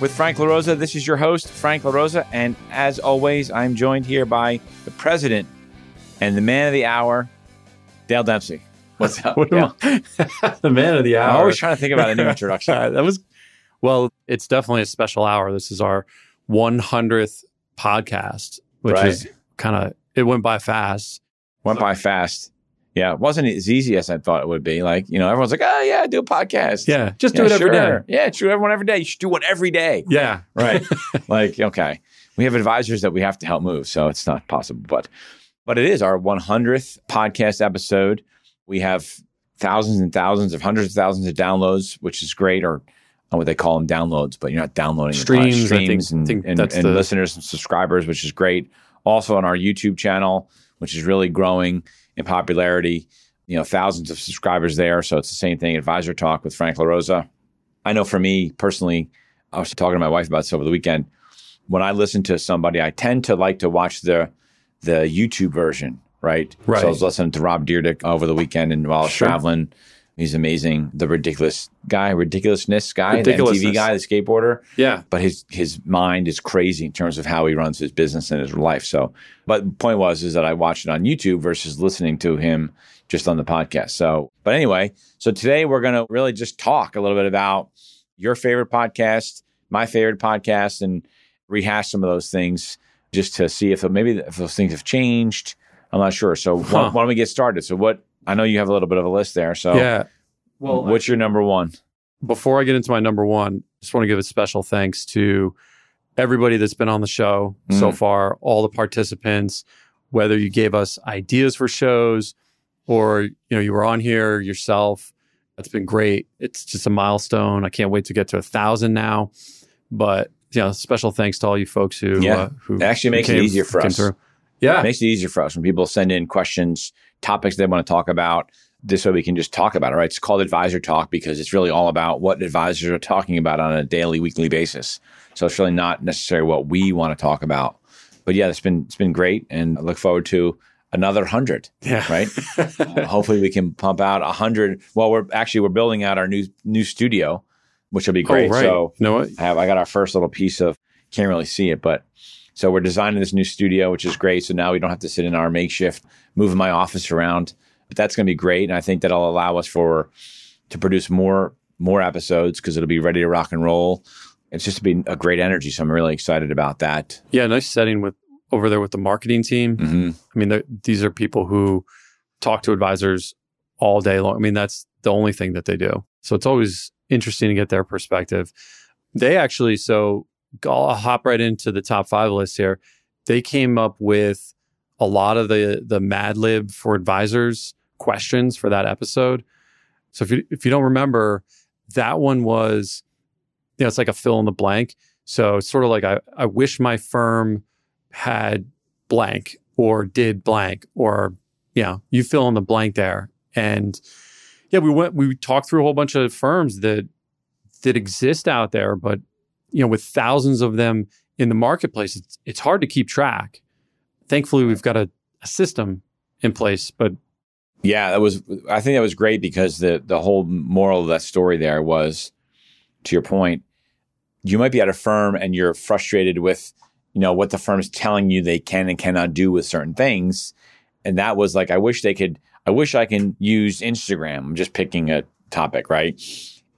with Frank LaRosa. This is your host, Frank LaRosa. And as always, I'm joined here by the president and the man of the hour, Dale Dempsey. What's up? Dale? the man of the hour. I'm always trying to think about a new introduction. that was well, it's definitely a special hour. This is our 100th podcast, which Right. is kind of it went by fast. Went by fast. Yeah, it wasn't as easy as I thought it would be. Like, you know, everyone's like, oh, yeah, do a podcast. Yeah, just Yeah, do it every day. sure. Yeah, true. Everyone every day. You should do one every day. Yeah, Right. like, okay. We have advisors that we have to help move, so it's not possible. But but it is our 100th podcast episode. We have thousands and thousands of hundreds of thousands of downloads, which is great, or uh, what they call them downloads, but you're not downloading the Streams, think- and, think and, and the- listeners and subscribers, which is great. Also on our YouTube channel, which is really growing in popularity. You know, thousands of subscribers there. So it's the same thing. Advisor Talk with Frank LaRosa. I know for me personally, I was talking to my wife about this over the weekend. When I listen to somebody, I tend to like to watch the the YouTube version, right? Right. So I was listening to Rob Dyrdek over the weekend, and while I was Sure. traveling, he's amazing. The ridiculous guy, ridiculousness guy, ridiculousness. the MTV guy, the skateboarder yeah. but his his mind is crazy in terms of how he runs his business and his life. So, but the point was is that I watched it on YouTube versus listening to him just on the podcast. So, but anyway, so today we're going to really just talk a little bit about your favorite podcast, my favorite podcast, and rehash some of those things just to see if maybe if those things have changed. I'm not sure. So, why, why don't we get started? So, what I know you have a little bit of a list there. So, yeah. Well, what's your number one? Before I get into my number one, just want to give a special thanks to everybody that's been on the show so Mhm. far, all the participants, whether you gave us ideas for shows or you know you were on here yourself. It's been great. It's just a milestone. I can't wait to get to a thousand now. But you know, special thanks to all you folks who Yeah. uh, who It actually makes it easier for us. through. Yeah, It makes it easier for us when people send in questions, topics they want to talk about. This way we can just talk about it, right? It's called Advisor Talk because it's really all about what advisors are talking about on a daily, weekly basis. So it's really not necessarily what we want to talk about. But yeah, it's been it's been great, and I look forward to another hundred. yeah, Right? Uh, hopefully, we can pump out a hundred. Well, we're actually we're building out our new new studio, which will be great. Oh, right. So you know what? I have I got our first little piece of can't really see it, but so we're designing this new studio, which is great. So now we don't have to sit in our makeshift, moving my office around. But that's going to be great, and I think that'll allow us for to produce more more episodes because it'll be ready to rock and roll. It's just been a great energy, so I'm really excited about that. Yeah, nice setting with over there with the marketing team. hmm I mean, these are people who talk to advisors all day long. I mean, that's the only thing that they do. So it's always interesting to get their perspective. They actually, so I'll hop right into the top five list here. They came up with a lot of the the Mad Lib for advisors questions for that episode. So if you if you don't remember, that one was, you know, it's like a fill in the blank. So it's sort of like I, I wish my firm had blank or did blank or you know you fill in the blank there and yeah we went we talked through a whole bunch of firms that that exist out there but you know with thousands of them in the marketplace it's, it's hard to keep track thankfully we've got a, a system in place but Yeah, that was. I think that was great because the the whole moral of that story there was, to your point, you might be at a firm and you're frustrated with, you know, what the firm's telling you they can and cannot do with certain things, and that was like, I wish they could. I wish I can use Instagram. I'm just picking a topic, right?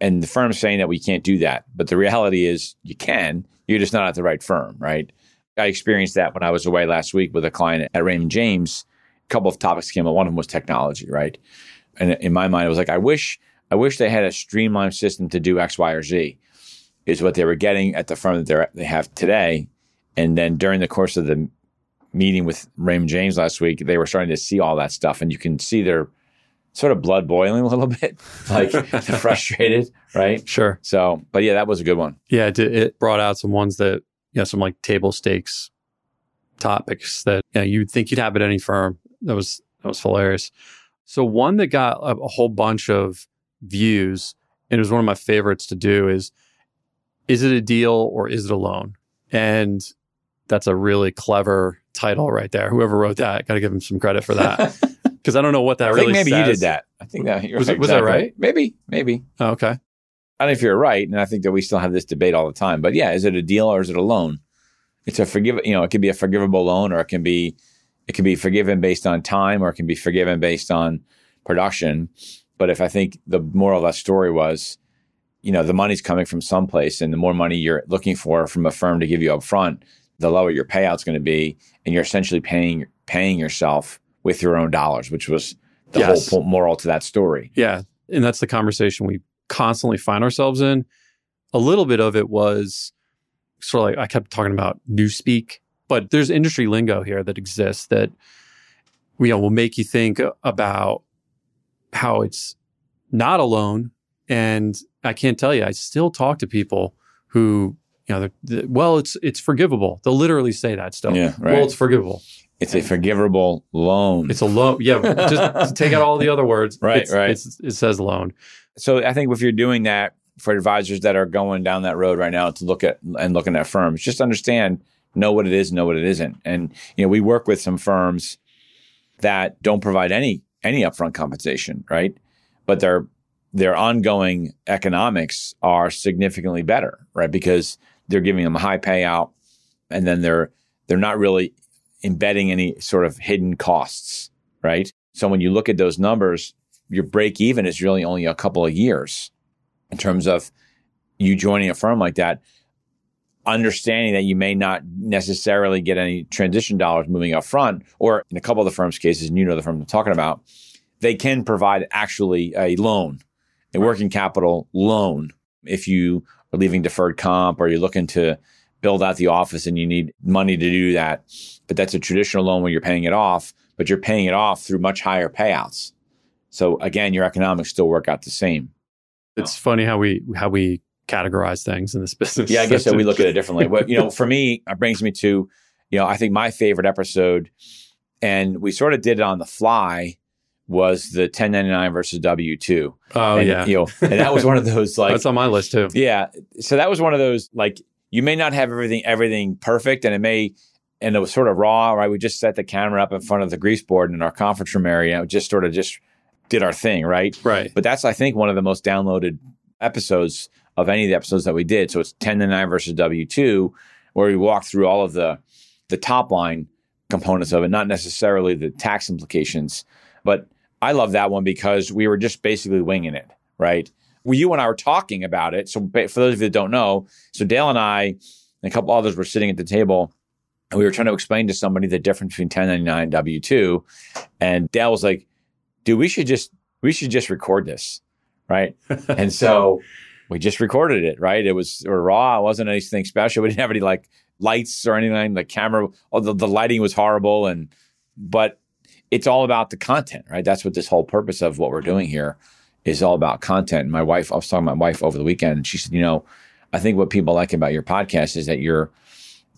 And the firm's saying that we can't do that, but the reality is you can. You're just not at the right firm, right? I experienced that when I was away last week with a client at Raymond James a couple of topics came up. One of them was technology, right? And in my mind, it was like, I wish, I wish they had a streamlined system to do X, Y, or Z. Is what they were getting at the firm that they have today. And then during the course of the meeting with Raymond James last week, they were starting to see all that stuff, and you can see their sort of blood boiling a little bit, like frustrated, right? Sure. So, but yeah, that was a good one. Yeah, it, it brought out some ones that, you know, some like table stakes topics that you know, you'd think you'd have at any firm. That was that was hilarious. So one that got a, a whole bunch of views, and it was one of my favorites to do is is it a deal or is it a loan? And that's a really clever title right there. Whoever wrote that, got to give him some credit for that. Because I don't know what that I really think maybe you did that. I think that you're Was it- was that right? Maybe, maybe. Oh, okay. I don't know if you're right, and I think that we still have this debate all the time. But yeah, is it a deal or is it a loan? It's a forgive. You know, it could be a forgivable loan, or it can be it can be forgiven based on time, or it can be forgiven based on production. But if I think the moral of that story was, you know, the money's coming from someplace, and the more money you're looking for from a firm to give you up front, the lower your payout's going to be, and you're essentially paying paying yourself with your own dollars, which was the Yes. whole moral to that story. Yeah. And that's the conversation we constantly find ourselves in. A little bit of it was sort of like I kept talking about newspeak, but there's industry lingo here that exists that you know will make you think about how it's not alone. And I can't tell you, I still talk to people who, you know, well, it's it's forgivable. They'll literally say that stuff. Yeah, right. Well, it's forgivable. It's a forgivable loan. It's a loan. Yeah, just take out all the other words. Right, it's- right. it's- it says loan. so I think if you're doing that for advisors that are going down that road right now to look at and looking at firms, just understand, know what it is, know what it isn't. And you know, we work with some firms that don't provide any any upfront compensation, right? But their their ongoing economics are significantly better, right? Because they're giving them a high payout and then they're they're not really embedding any sort of hidden costs, right? So when you look at those numbers, your break even is really only a couple of years in terms of you joining a firm like that, understanding that you may not necessarily get any transition dollars moving up front, or in a couple of the firm's cases, and you know the firm I'm talking about, they can provide actually a loan, a working capital loan. If you are leaving deferred comp or you're looking to build out the office and you need money to do that, but that's a traditional loan where you're paying it off, but you're paying it off through much higher payouts. So again, your economics still work out the same. It's funny how we how we categorize things in this business. Yeah, I guess that we look at it differently. But you know, for me, it brings me to, you know, I think my favorite episode, and we sort of did it on the fly, was the 1099 versus W two. Oh and, yeah, you know, and that was one of those like, that's on my list too. yeah. So that was one of those like you may not have everything everything perfect, and it may. And it was sort of raw, right? We just set the camera up in front of the grease board in our conference room area, and just sort of just did our thing, right? Right. But that's, I think, one of the most downloaded episodes of any of the episodes that we did. So it's 10 to 9 versus W2, where we walk through all of the, the top line components of it, not necessarily the tax implications. But I love that one because we were just basically winging it, right? Well, you and I were talking about it. So for those of you that don't know, so Dale and I and a couple others were sitting at the table and we were trying to explain to somebody the difference between 1099 and W2. And Dale was like, dude, we should just we should just record this, right? and so we just recorded it, right? It was or raw. It wasn't anything special. We didn't have any like lights or anything. The camera, oh, the, the lighting was horrible, and but it's all about the content, right? That's what this whole purpose of what we're doing here is all about content. My wife, I was talking to my wife over the weekend, and she said, you know, I think what people like about your podcast is that you're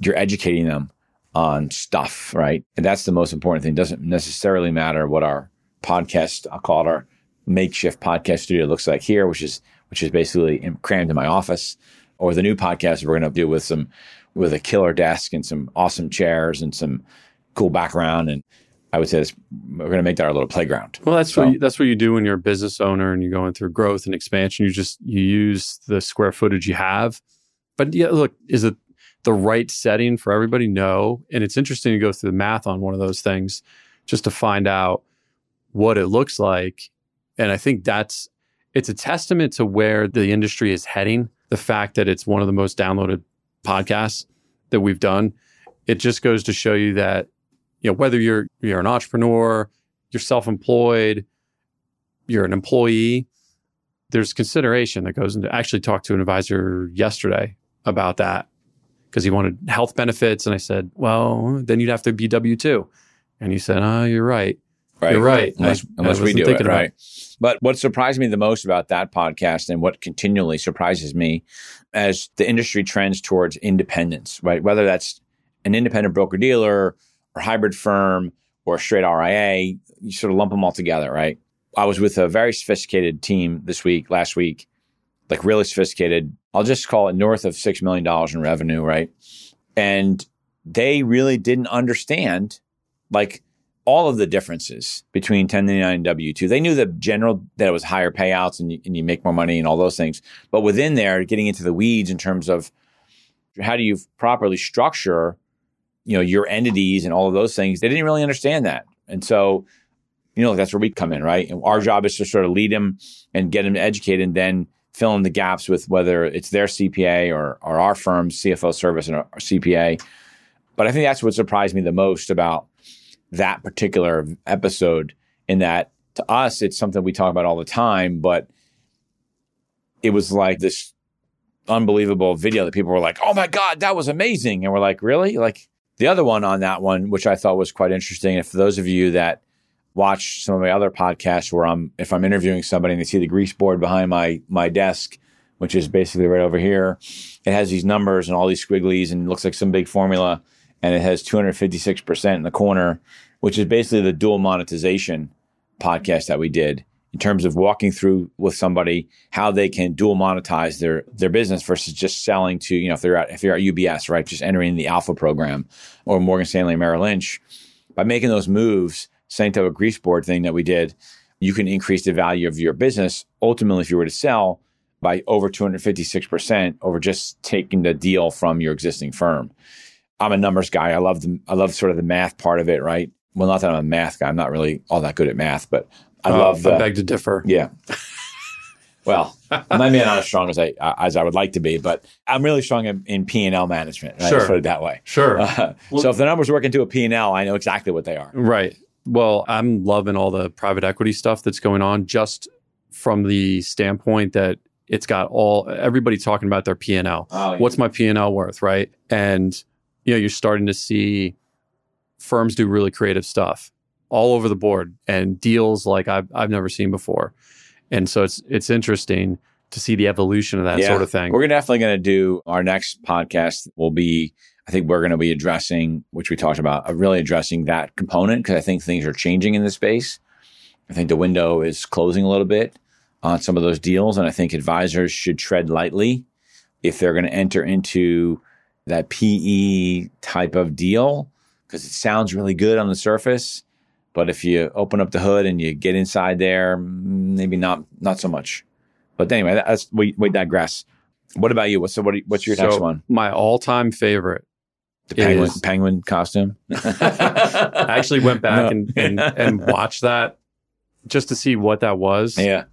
you're educating them on stuff, right? And that's the most important thing. It doesn't necessarily matter what our podcast, I'll call it our makeshift podcast studio looks like here, which is which is basically crammed in my office, or the new podcast we're going to do with some with a killer desk and some awesome chairs and some cool background. And I would say this, we're going to make that our little playground. Well, that's So- what you, that's what you do when you're a business owner and you're going through growth and expansion. You just you use the square footage you have. But yeah, look, is it the right setting for everybody? No. And it's interesting to go through the math on one of those things just to find out what it looks like. And I think that's it's a testament to where the industry is heading. The fact that it's one of the most downloaded podcasts that we've done. It just goes to show you that you know whether you're you're an entrepreneur, you're self-employed, you're an employee, there's consideration that goes into. I actually talked to an advisor yesterday about that because he wanted health benefits, and I said, well, then you'd have to be W two, and he said, oh, you're right. right? You're right. Unless, I- I we do it, right? But what surprised me the most about that podcast and what continually surprises me as the industry trends towards independence, right? Whether that's an independent broker dealer or hybrid firm or straight RIA, you sort of lump them all together, right? I was with a very sophisticated team this week, last week, like really sophisticated. I'll just call it north of $6 million in revenue, right? And they really didn't understand like all of the differences between 1099 and W2. They knew the general that it was higher payouts and you, and you make more money and all those things. But within there, getting into the weeds in terms of how do you properly structure, you know, your entities and all of those things, they didn't really understand that. And so, you know, that's where we come in, right? And our job is to sort of lead them and get them educated and then fill in the gaps with whether it's their CPA or, or our firm's CFO service and our CPA. But I think that's what surprised me the most about that particular episode in that to us it's something we talk about all the time but it was like this unbelievable video that people were like oh my god that was amazing and we're like really like the other one on that one which i thought was quite interesting and for those of you that watch some of my other podcasts where i'm if i'm interviewing somebody and they see the grease board behind my my desk which is basically right over here it has these numbers and all these squigglies and looks like some big formula and it has 256% in the corner, which is basically the dual monetization podcast that we did in terms of walking through with somebody how they can dual monetize their their business versus just selling to, you know, if they're at if you're at UBS, right, just entering the alpha program or Morgan Stanley Merrill Lynch. By making those moves, same type of grease board thing that we did, you can increase the value of your business ultimately if you were to sell by over 256% over just taking the deal from your existing firm. I'm a numbers guy. I love the I love sort of the math part of it, right? Well, not that I'm a math guy. I'm not really all that good at math, but I Uh, love the I beg to differ. yeah. well, I may not as strong as I as I would like to be, but I'm really strong in, in P and L management. Right? Sure. Put it that way. Sure. Uh, so if the numbers work into a P and L, I know exactly what they are. Right. Well, I'm loving all the private equity stuff that's going on just from the standpoint that it's got all everybody talking about their P&L. Oh, What's my P&L worth, right? And you know, you're starting to see firms do really creative stuff all over the board and deals like I've I've never seen before. And so it's it's interesting to see the evolution of that Yeah. sort of thing. We're definitely going to do our next podcast will be I think we're going to be addressing which we talked about, uh, really addressing that component because I think things are changing in the space. I think the window is closing a little bit on some of those deals and I think advisors should tread lightly if they're going to enter into that PE type of deal because it sounds really good on the surface, but if you open up the hood and you get inside there, maybe not not so much. But anyway, that's we we digress. What about you? What's so what? you- What's your next one? My all-time favorite. The penguin is- penguin costume. I actually went back No. and, and and watched that just to see what that was. yeah,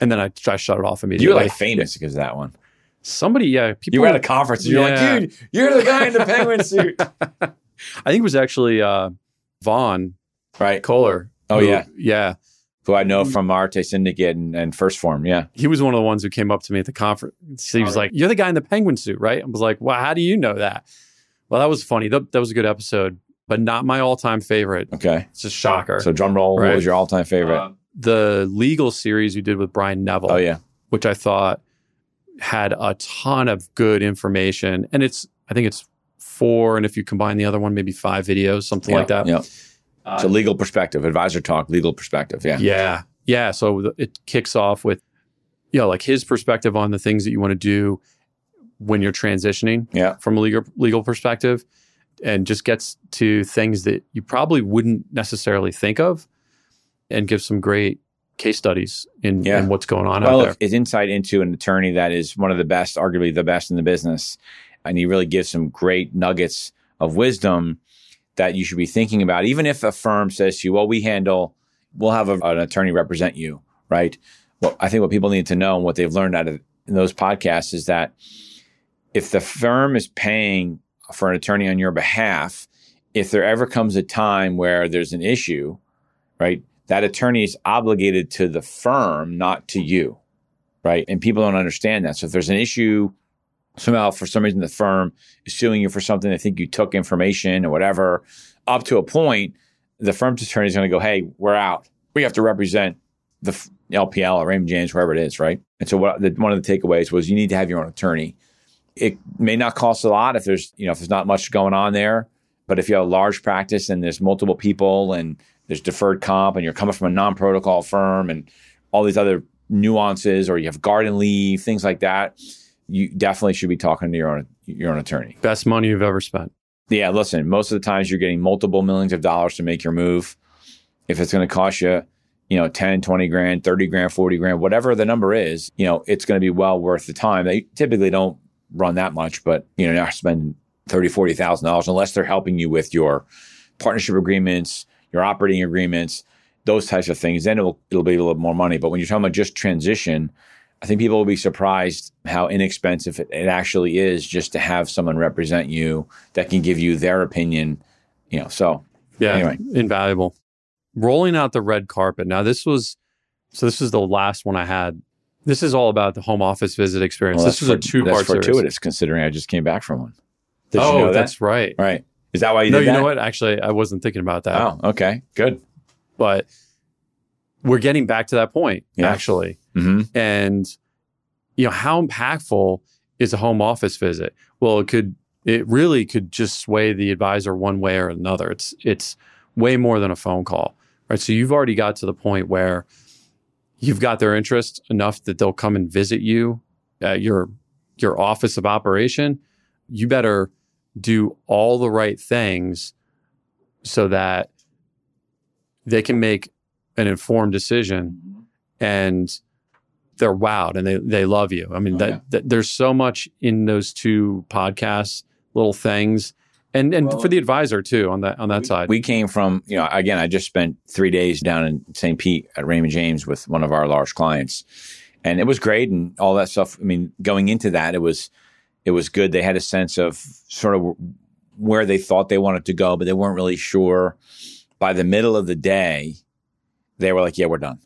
And then I, I shut it off immediately. you were like famous because of that one. somebody, yeah, people. You were at a conference. and You're Yeah. like, dude, you're the guy in the penguin suit, I think it was actually uh, Vaughn right? Kohler. Oh, who- yeah. yeah. Who I know from Arete Syndicate and, and First Form. Yeah, He was one of the ones who came up to me at the conference. He was Oh, like, "You're the guy in the penguin suit, right?" I was like, "Well, how do you know that?" Well, that was funny. That, that was a good episode, but not my all-time favorite. okay. It's a shocker. So drum roll. What was your all time favorite? Uh, the legal series you did with Brian Neville. oh yeah, which I thought had a ton of good information. And it's, I think it's four. And if you combine the other one, maybe five videos, something like that. Yeah. Uh, So legal perspective, advisor talk, legal perspective. Yeah. yeah. Yeah. So it kicks off with, you know, like his perspective on the things that you want to do when you're transitioning Yeah. from a legal, legal perspective and just gets to things that you probably wouldn't necessarily think of and gives some great case studies in, Yeah. in what's going on well, out there. it's insight into an attorney that is one of the best, arguably the best in the business. And he really gives some great nuggets of wisdom that you should be thinking about. Even if a firm says to you, well, we handle, we'll have a, an attorney represent you, right? Well, I think what people need to know and what they've learned out of those podcasts is that if the firm is paying for an attorney on your behalf, if there ever comes a time where there's an issue, right, that attorney is obligated to the firm, not to you, right? And people don't understand that. So if there's an issue, somehow for some reason the firm is suing you for something, they think you took information or whatever, up to a point, the firm's attorney is going to go, hey, we're out. We have to represent the LPL or Raymond James, wherever it is, right? And so what the, one of the takeaways was you need to have your own attorney. It may not cost a lot if there's you know if there's not much going on there, but if you have a large practice and there's multiple people and there's deferred comp and you're coming from a non-protocol firm and all these other nuances, or you have garden leave, things like that, you definitely should be talking to your own your own attorney. Best money you've ever spent. Yeah, listen, most of the times you're getting multiple millions of dollars to make your move. If it's going to cost you you know, 10, 20 grand, 30 grand, 40 grand, whatever the number is, you know, it's going to be well worth the time. They typically don't run that much, but, you know, not spend 30, $40,000 unless they're helping you with your partnership agreements, your operating agreements, those types of things. Then it'll, it'll be a little more money. But when you're talking about just transition, I think people will be surprised how inexpensive it, it actually is just to have someone represent you that can give you their opinion, you know, so Yeah, Anyway. invaluable. Rolling out the red carpet. Now, this was so. This is the last one I had. This is all about the home office visit experience. well, this was a two part That's series. fortuitous considering I just came back from one. Did oh, you know that? that's right. Right. Is that why you no, you that? know what? Actually, I wasn't thinking about that. Oh, okay. Good. But we're getting back to that point, Yeah. actually. Hmm And you know, how impactful is a home office visit? Well, it could it really could just sway the advisor one way or another. It's it's way more than a phone call. Right. So you've already got to the point where you've got their interest enough that they'll come and visit you at your your office of operation. You better do all the right things so that they can make an informed decision and they're wowed and they they love you. I mean, Oh, that, yeah. that there's so much in those two podcasts, little things, and and Well, for the advisor too on that on that side. We came from, you know, again, I just spent three days down in St. Pete at Raymond James with one of our large clients. And it was great and all that stuff. I mean, going into that, it was it was good. They had a sense of sort of where they thought they wanted to go, but they weren't really sure. By the middle of the day, they were like, Yeah, we're done.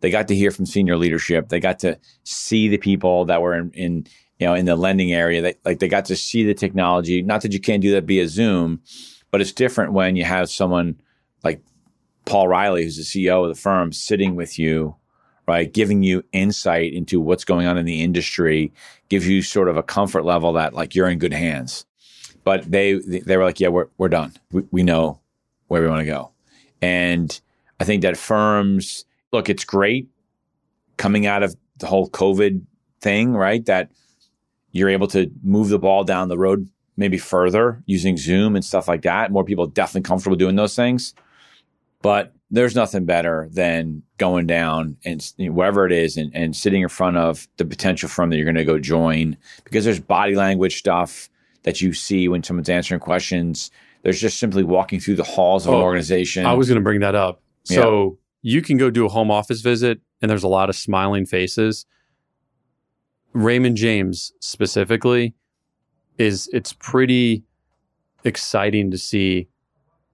They got to hear from senior leadership. They got to see the people that were in, in you know, in the lending area. They, like they got to see the technology. Not that you can't do that via Zoom, but it's different when you have someone like Paul Reilly, who's the CEO of the firm, sitting with you, right, giving you insight into what's going on in the industry, gives you sort of a comfort level that like you're in good hands. But they they were like, yeah, we're we're done. We, we know where we want to go, and I think that firms look, it's great coming out of the whole COVID thing, right? That you're able to move the ball down the road maybe further using Zoom and stuff like that. More people are definitely comfortable doing those things. But there's nothing better than going down and you know, wherever it is and, and sitting in front of the potential firm that you're going to go join because there's body language stuff that you see when someone's answering questions. There's just simply walking through the halls of an Oh, organization. I was going to bring that up. So you can go do a home office visit, and there's a lot of smiling faces. Raymond James specifically is it's pretty exciting to see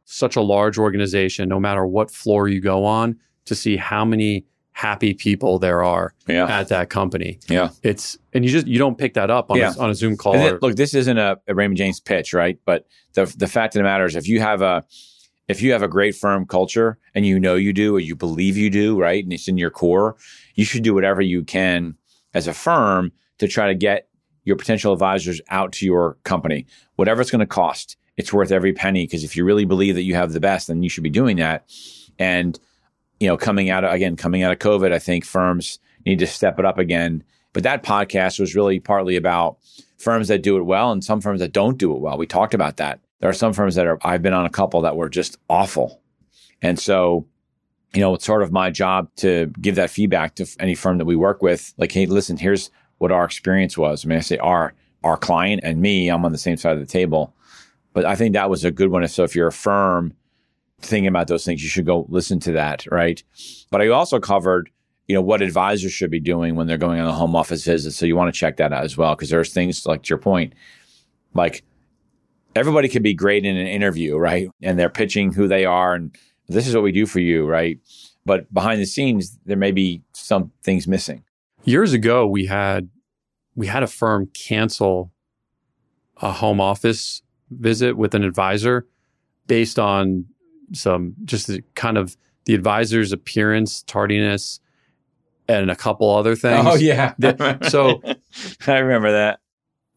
such a large organization, no matter what floor you go on, to see how many happy people there are yeah. at that company. Yeah. It's and you just you don't pick that up on, Yeah. a, on a Zoom call. Or- it- look, this isn't a, a Raymond James pitch, right? But the the fact of the matter is, if you have a if you have a great firm culture and you know you do or you believe you do, right, and it's in your core, you should do whatever you can as a firm to try to get your potential advisors out to your company, whatever it's going to cost. It's worth every penny because if you really believe that you have the best, then you should be doing that. And you know, coming out of, again, coming out of COVID, I think firms need to step it up again. But that podcast was really partly about firms that do it well and some firms that don't do it well. We talked about that. There are some firms that are, I've been on a couple that were just awful. And so, you know, it's sort of my job to give that feedback to any firm that we work with. Like, hey, listen, here's what our experience was. I mean, I say our, our client and me, I'm on the same side of the table. But I think that was a good one. So if you're a firm thinking about those things, you should go listen to that, right? But I also covered, you know, what advisors should be doing when they're going on a home office visit. So you want to check that out as well, because there's things like to your point, like everybody can be great in an interview, right? And they're pitching who they are and this is what we do for you, right? But behind the scenes, there may be some things missing. years ago we had we had a firm cancel a home office visit with an advisor based on some just the, kind of the advisor's appearance, tardiness, and a couple other things. Oh yeah. So I remember that.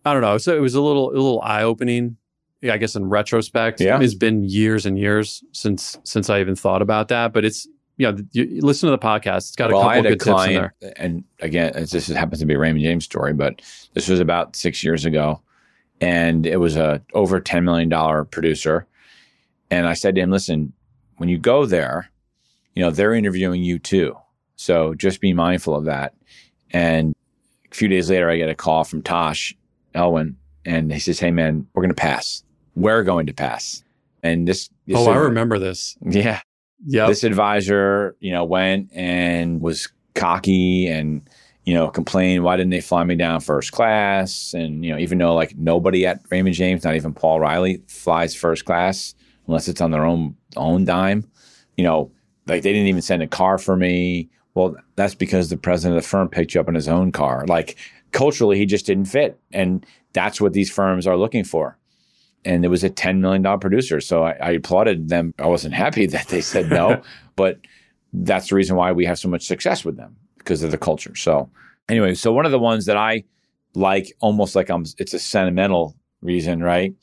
I don't know. So it was a little a little eye opening. I guess in retrospect, Yeah. it's been years and years since since I even thought about that. But it's you know you, listen to the podcast. It's got well, a I couple had a good tips in there. and again, this happens to be a Raymond James story, but this was about six years ago, and it was a over ten million dollar producer. And I said to him, "Listen, when you go there, you know they're interviewing you too, so just be mindful of that." And a few days later, I get a call from Tash Elwyn, and he says, "Hey, man, we're going to pass. We're going to pass." And this, this Oh, I remember this. yeah, Yeah, this advisor, you know, went and was cocky and, you know, complained, why didn't they fly me down first class? And, you know, even though like nobody at Raymond James, not even Paul Reilly, flies first class unless it's on their own own dime, you know, like they didn't even send a car for me. Well, that's because the president of the firm picked you up in his own car. Like culturally, he just didn't fit. And that's what these firms are looking for and it was a $10 million producer. So I, I applauded them. I wasn't happy that they said no, but that's the reason why we have so much success with them because of the culture. So anyway, so one of the ones that I like almost like I'm, it's a sentimental reason, right?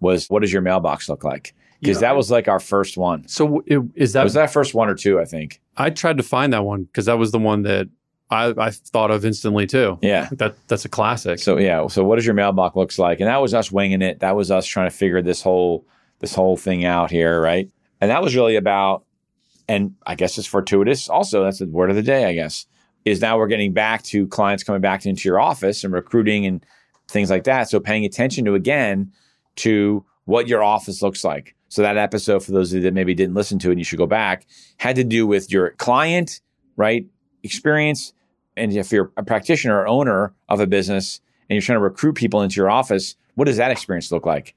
Was what does your mailbox look like? Because Yeah. that was like our first one. So it, is that, was that first one or two, I think. I tried to find that one because that was the one that I, I thought of instantly too. Yeah. That that's a classic. So yeah, so what does your mailbox looks like? And that was us winging it. That was us trying to figure this whole this whole thing out here, right? And that was really about, and I guess it's fortuitous. Also, that's the word of the day. I guess is now we're getting back to clients coming back into your office and recruiting and things like that. So paying attention to again to what your office looks like. So that episode, for those of you that maybe didn't listen to it, and you should go back, had to do with your client, right? Experience. And if you're a practitioner or owner of a business and you're trying to recruit people into your office, what does that experience look like?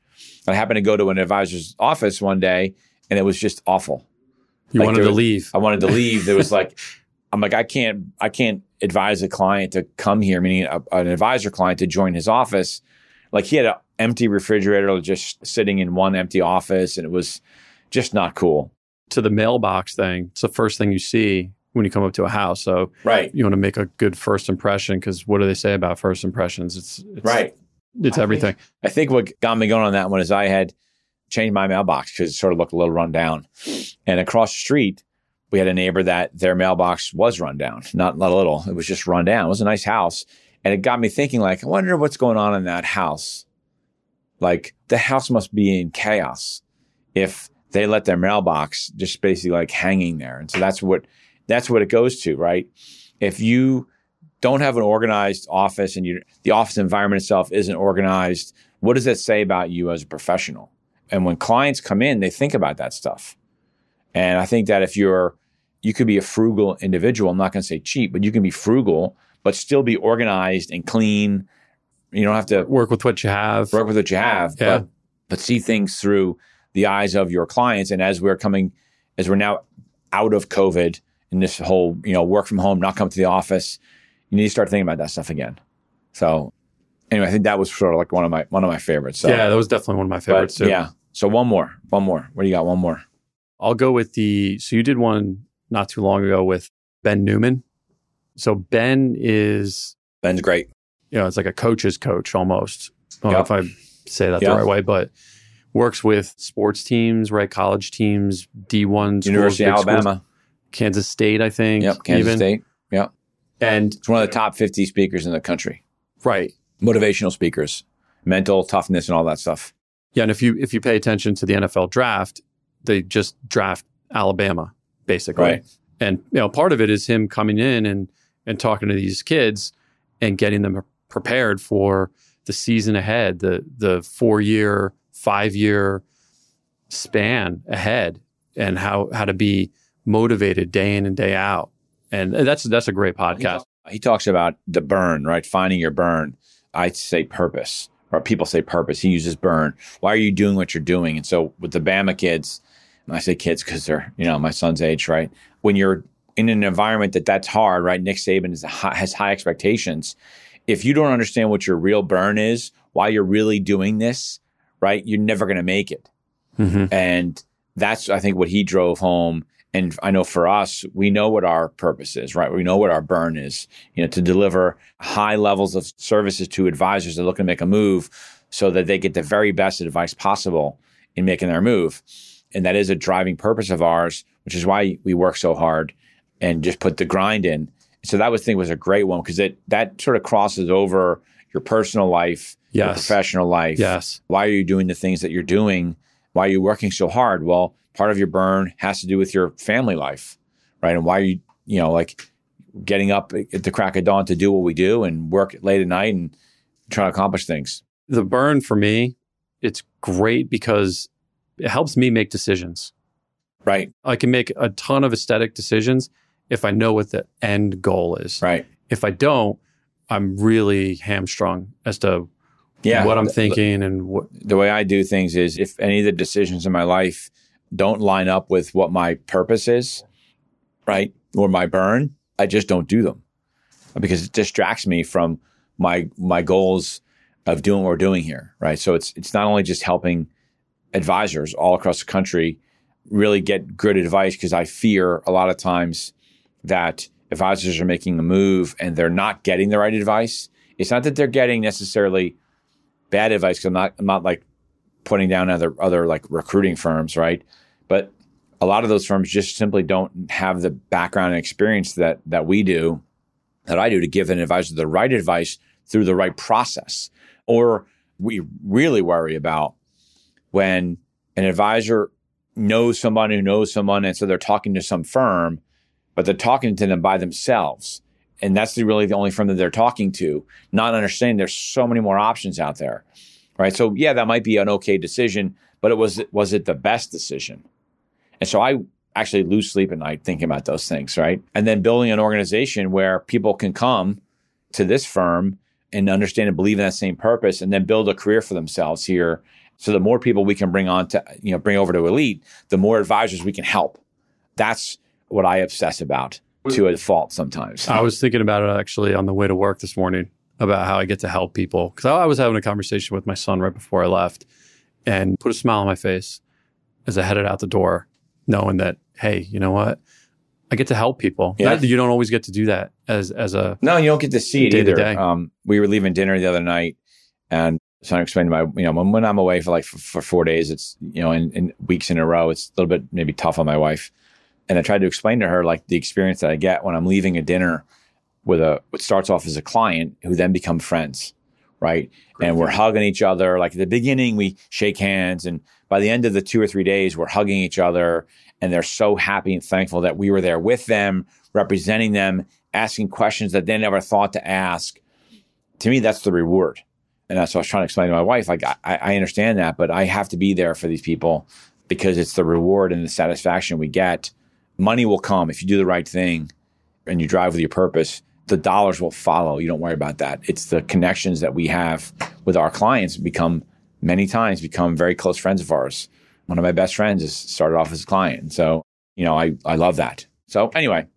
I happened to go to an advisor's office one day and it was just awful. you like wanted there to leave. I wanted to leave. There was like, I'm like, I can't, I can't advise a client to come here, meaning a, an advisor client to join his office. Like he had an empty refrigerator just sitting in one empty office and it was just not cool. to the mailbox thing. It's the first thing you see when you come up to a house. So Right. you want to make a good first impression because what do they say about first impressions? It's, it's Right. It's everything. I think what got me going on that one is I had changed my mailbox because it sort of looked a little run down. And across the street, we had a neighbor that their mailbox was run down, not, not a little. It was just run down. It was a nice house. And it got me thinking, like, I wonder what's going on in that house. Like, the house must be in chaos if they let their mailbox just basically like hanging there. And so that's what that's what it goes to, right? If you don't have an organized office and you the office environment itself isn't organized, what does that say about you as a professional? And when clients come in, they think about that stuff. And I think that if you're you could be a frugal individual, I'm not going to say cheap, but you can be frugal but still be organized and clean. You don't have to Work with what you have. work with what you have, Yeah. but but see things through the eyes of your clients. And as we're coming, as we're now out of COVID and this whole you know work from home, not come to the office, you need to start thinking about that stuff again. So anyway, I think that was sort of like one of my one of my favorites. So, yeah, that was definitely one of my but, favorites too. yeah. So one more, one more. What do you got? One more. I'll go with the. So you did one not too long ago with Ben Newman. So Ben is, Ben's great. you know, it's like a coach's coach almost. I don't know if I say that Yeah. the right way, but works with sports teams, right? College teams, D1 schools, University of Alabama. schools. Kansas State, I think. Yep. Kansas even. State. Yep. And It's one of the top 50 speakers in the country. right. Motivational speakers, mental toughness, and all that stuff. Yeah, and if you if you pay attention to the NFL draft, they just draft Alabama basically. Right. And you know, part of it is him coming in and and talking to these kids and getting them prepared for the season ahead, the the 4-year, 5-year span ahead and how how to be motivated day in and day out. And that's that's a great podcast. He talks about the burn, right? Finding your burn. I say purpose, or people say purpose. He uses burn. Why are you doing what you're doing? And so with the Bama kids, and I say kids because they're, you know, my son's age, right? When you're in an environment that that's hard, right? Nick Saban high, has high expectations. If you don't understand what your real burn is, why you're really doing this, right? You're never going to make it. Mhm. And that's I think what he drove home. And I know for us, we know what our purpose is, right? We know what our burn is, you know, to deliver high levels of services to advisors that are looking to make a move so that they get the very best advice possible in making their move. And that is a driving purpose of ours, which is why we work so hard and just put the grind in. So that was I think was a great one because it that sort of crosses over your personal life, yes. your professional life. Yes. Why are you doing the things that you're doing? Why are you working so hard? Well, part of your burn has to do with your family life, right? And why are you, you know, like getting up at the crack of dawn to do what we do and work late at night and try to accomplish things. The burn for me, it's great because it helps me make decisions. Right. I can make a ton of aesthetic decisions if I know what the end goal is. Right. If I don't, I'm really hamstrung as to Yeah. what I'm The- thinking and what. The way I do things is if any of the decisions in my life don't line up with what my purpose is, right, or my burn, I just don't do them because it distracts me from my my goals of doing what we're doing here, right? So it's it's not only just helping advisors all across the country really get good advice because I fear a lot of times that advisors are making a move and they're not getting the right advice. It's not that they're getting necessarily bad advice. Cause I'm not, I'm not like putting down other, other like recruiting firms, right? But a lot of those firms just simply don't have the background and experience that, that we do, that I do to give an advisor the right advice through the right process. Or we really worry about when an advisor knows someone who knows someone. And so they're talking to some firm, but they're talking to them by themselves. And that's the, really the only firm that they're talking to, not understanding there's so many more options out there. Right. So yeah, that might be an okay decision, but it was was it the best decision? And so I actually lose sleep at night thinking about those things, right? And then building an organization where people can come to this firm and understand and believe in that same purpose and then build a career for themselves here. So the more people we can bring on to, you know, bring over to Elite, the more advisors we can help. That's what I obsess about to a fault sometimes. I was thinking about it actually on the way to work this morning about how I get to help people because I was having a conversation with my son right before I left and put a smile on my face as I headed out the door, knowing that hey, you know what, I get to help people. Yeah. That- you don't always get to do that as as a No, you don't get to see it either. day. Um, we were leaving dinner the other night, and so I explained to my, you know, when, when I'm away for like for, for four days, it's you know, in, in weeks in a row, it's a little bit maybe tough on my wife. And I tried to explain to her like the experience that I get when I'm leaving a dinner with a what starts off as a client who then become friends, right? And we're hugging each other. Like at the beginning, we shake hands, and by the end of the two or three days, we're hugging each other, and they're so happy and thankful that we were there with them, representing them, asking questions that they never thought to ask. To me, that's the reward. And that's what I was trying to explain to my wife. Like, I, I understand that, but I have to be there for these people because it's the reward and the satisfaction we get. Money will come if you do the right thing and you drive with your purpose. The dollars will follow. You don't worry about that. It's the connections that we have with our clients become many times become very close friends of ours. One of my best friends has started off as a client. So, you know, I, I love that. So anyway,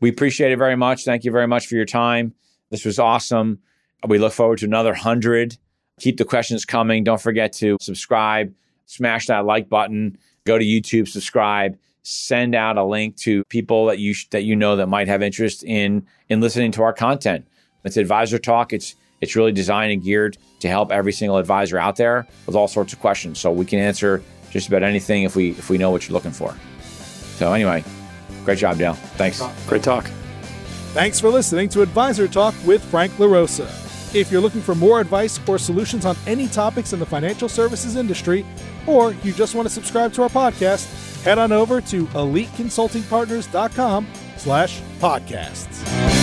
we appreciate it very much. Thank you very much for your time. This was awesome. We look forward to another hundred. Keep the questions coming. Don't forget to subscribe, smash that like button, go to YouTube, subscribe, send out a link to people that you sh- that you know that might have interest in in listening to our content. It's Advisor Talk. It's it's really designed and geared to help every single advisor out there with all sorts of questions. So we can answer just about anything if we if we know what you're looking for. So anyway, great job, Dale. Thanks. great talk. Thanks for listening to Advisor Talk with Frank LaRosa. If you're looking for more advice or solutions on any topics in the financial services industry, or you just want to subscribe to our podcast, head on over to eliteconsultingpartners.com slash podcasts.